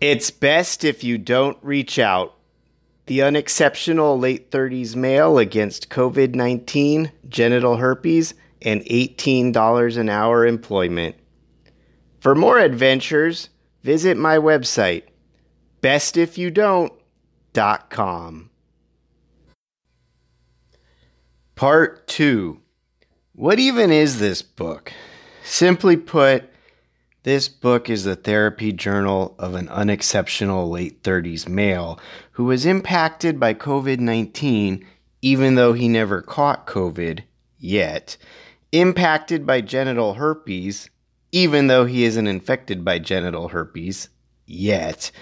It's best if you don't reach out. The unexceptional late 30s male against COVID 19, genital herpes, and $18 an hour employment. For more adventures, visit my website, bestifyoudont.com. Part 2 What even is this book? Simply put, this book is the therapy journal of an unexceptional late 30s male who was impacted by COVID 19 even though he never caught COVID yet, impacted by genital herpes even though he isn't infected by genital herpes yet,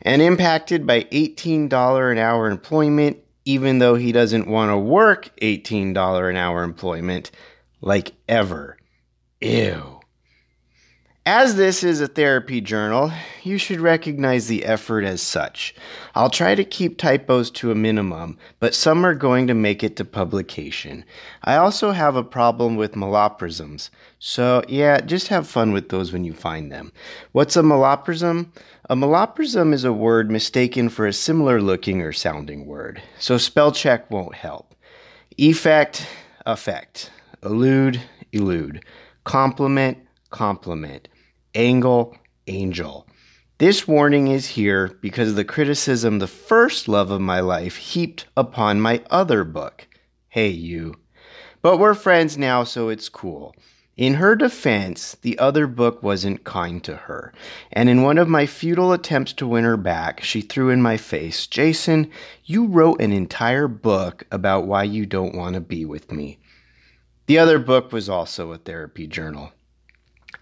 and impacted by $18 an hour employment even though he doesn't want to work $18 an hour employment like ever. Ew. As this is a therapy journal, you should recognize the effort as such. I'll try to keep typos to a minimum, but some are going to make it to publication. I also have a problem with malapropisms, so yeah, just have fun with those when you find them. What's a malapropism? A malapropism is a word mistaken for a similar looking or sounding word, so spell check won't help. Effect, effect. Elude, elude. Complement, compliment angle, angel. This warning is here because the criticism the first love of my life heaped upon my other book. Hey, you. But we're friends now, so it's cool. In her defense, the other book wasn't kind to her, and in one of my futile attempts to win her back, she threw in my face, Jason, you wrote an entire book about why you don't want to be with me. The other book was also a therapy journal.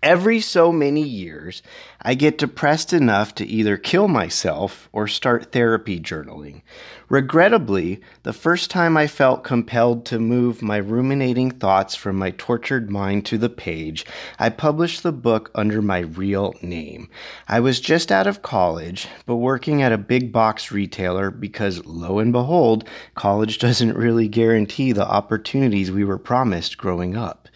Every so many years, I get depressed enough to either kill myself or start therapy journaling. Regrettably, the first time I felt compelled to move my ruminating thoughts from my tortured mind to the page, I published the book under my real name. I was just out of college, but working at a big box retailer because, lo and behold, college doesn't really guarantee the opportunities we were promised growing up.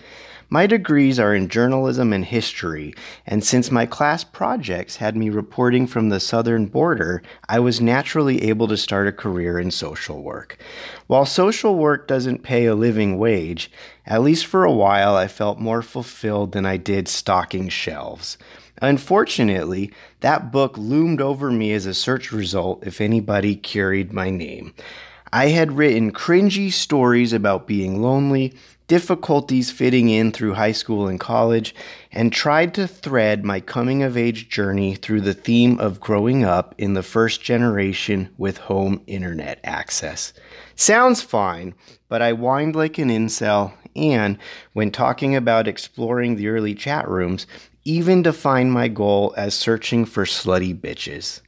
My degrees are in journalism and history, and since my class projects had me reporting from the southern border, I was naturally able to start a career in social work. While social work doesn't pay a living wage, at least for a while I felt more fulfilled than I did stocking shelves. Unfortunately, that book loomed over me as a search result if anybody queried my name. I had written cringy stories about being lonely, difficulties fitting in through high school and college, and tried to thread my coming of age journey through the theme of growing up in the first generation with home internet access. Sounds fine, but I whined like an incel, and when talking about exploring the early chat rooms, even defined my goal as searching for slutty bitches.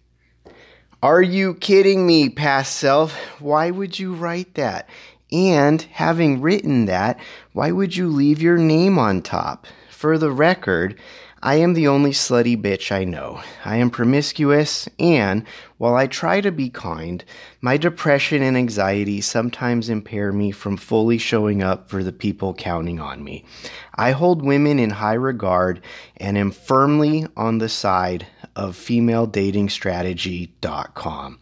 Are you kidding me, past self? Why would you write that? And having written that, why would you leave your name on top? For the record, I am the only slutty bitch I know. I am promiscuous, and while I try to be kind, my depression and anxiety sometimes impair me from fully showing up for the people counting on me. I hold women in high regard and am firmly on the side of FemaleDatingStrategy.com.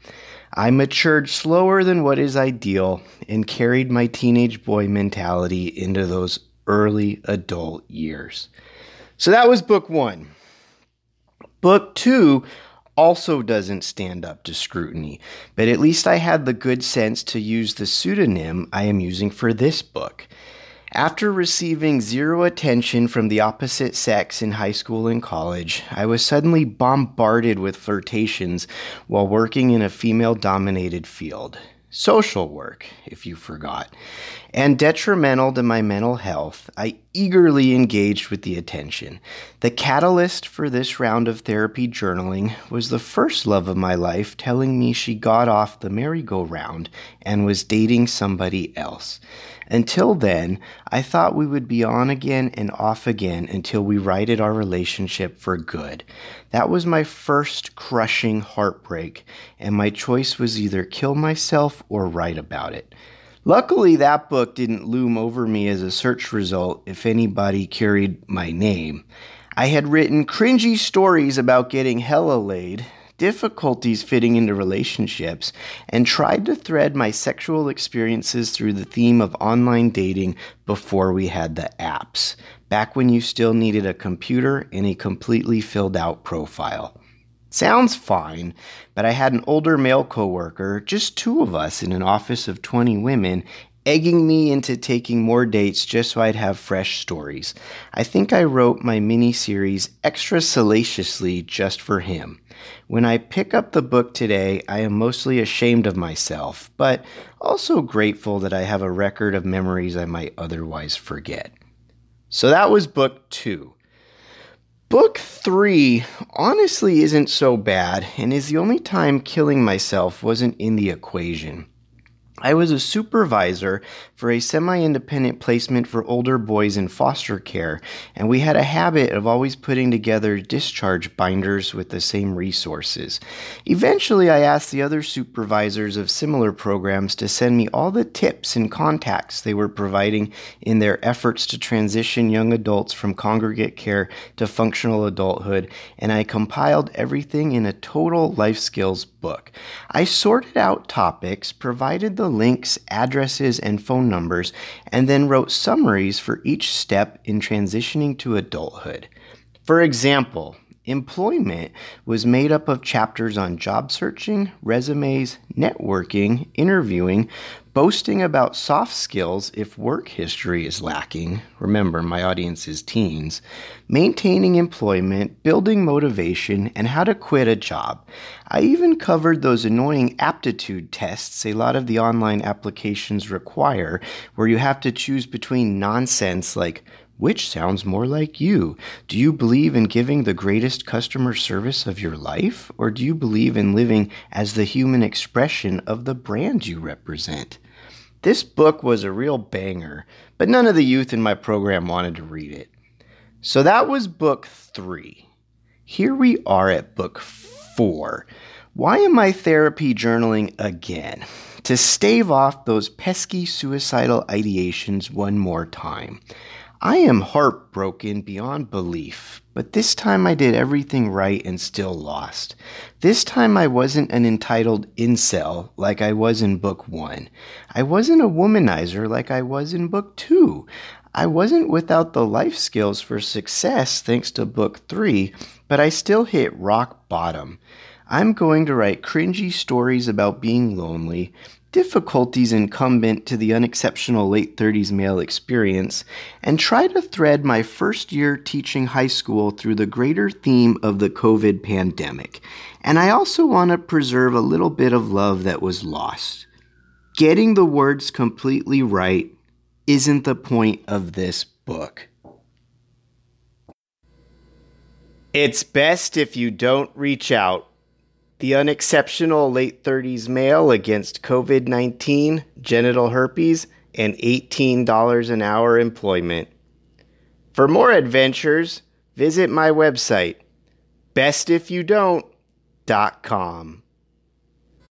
I matured slower than what is ideal and carried my teenage boy mentality into those early adult years. So that was book one. Book two also doesn't stand up to scrutiny, but at least I had the good sense to use the pseudonym I am using for this book. After receiving zero attention from the opposite sex in high school and college, I was suddenly bombarded with flirtations while working in a female dominated field. Social work, if you forgot. And detrimental to my mental health, I eagerly engaged with the attention. The catalyst for this round of therapy journaling was the first love of my life telling me she got off the merry-go-round and was dating somebody else. Until then, I thought we would be on again and off again until we righted our relationship for good. That was my first crushing heartbreak, and my choice was either kill myself or write about it. Luckily, that book didn't loom over me as a search result if anybody carried my name. I had written cringy stories about getting hella laid, difficulties fitting into relationships, and tried to thread my sexual experiences through the theme of online dating before we had the apps, back when you still needed a computer and a completely filled out profile. Sounds fine, but I had an older male coworker, just two of us in an office of 20 women, egging me into taking more dates just so I'd have fresh stories. I think I wrote my mini series extra salaciously just for him. When I pick up the book today, I am mostly ashamed of myself, but also grateful that I have a record of memories I might otherwise forget. So that was book two. Book three honestly isn't so bad and is the only time killing myself wasn't in the equation. I was a supervisor for a semi independent placement for older boys in foster care, and we had a habit of always putting together discharge binders with the same resources. Eventually, I asked the other supervisors of similar programs to send me all the tips and contacts they were providing in their efforts to transition young adults from congregate care to functional adulthood, and I compiled everything in a total life skills book. I sorted out topics, provided the links, addresses, and phone numbers, and then wrote summaries for each step in transitioning to adulthood. For example, employment was made up of chapters on job searching, resumes, networking, interviewing, boasting about soft skills if work history is lacking. Remember, my audience is teens. Maintaining employment, building motivation, and how to quit a job. I even covered those annoying aptitude tests a lot of the online applications require, where you have to choose between nonsense like which sounds more like you? Do you believe in giving the greatest customer service of your life? Or do you believe in living as the human expression of the brand you represent? This book was a real banger, but none of the youth in my program wanted to read it. So that was book three. Here we are at book four. Why am I therapy journaling again? To stave off those pesky suicidal ideations one more time. I am heartbroken beyond belief, but this time I did everything right and still lost. This time I wasn't an entitled incel like I was in book one. I wasn't a womanizer like I was in book two. I wasn't without the life skills for success thanks to book three, but I still hit rock bottom. I'm going to write cringy stories about being lonely, difficulties incumbent to the unexceptional late 30s male experience and try to thread my first year teaching high school through the greater theme of the COVID pandemic. And I also want to preserve a little bit of love that was lost. Getting the words completely right isn't the point of this book. It's best if you don't reach out the unexceptional late 30s male against COVID 19, genital herpes, and $18 an hour employment. For more adventures, visit my website, bestifyoudont.com.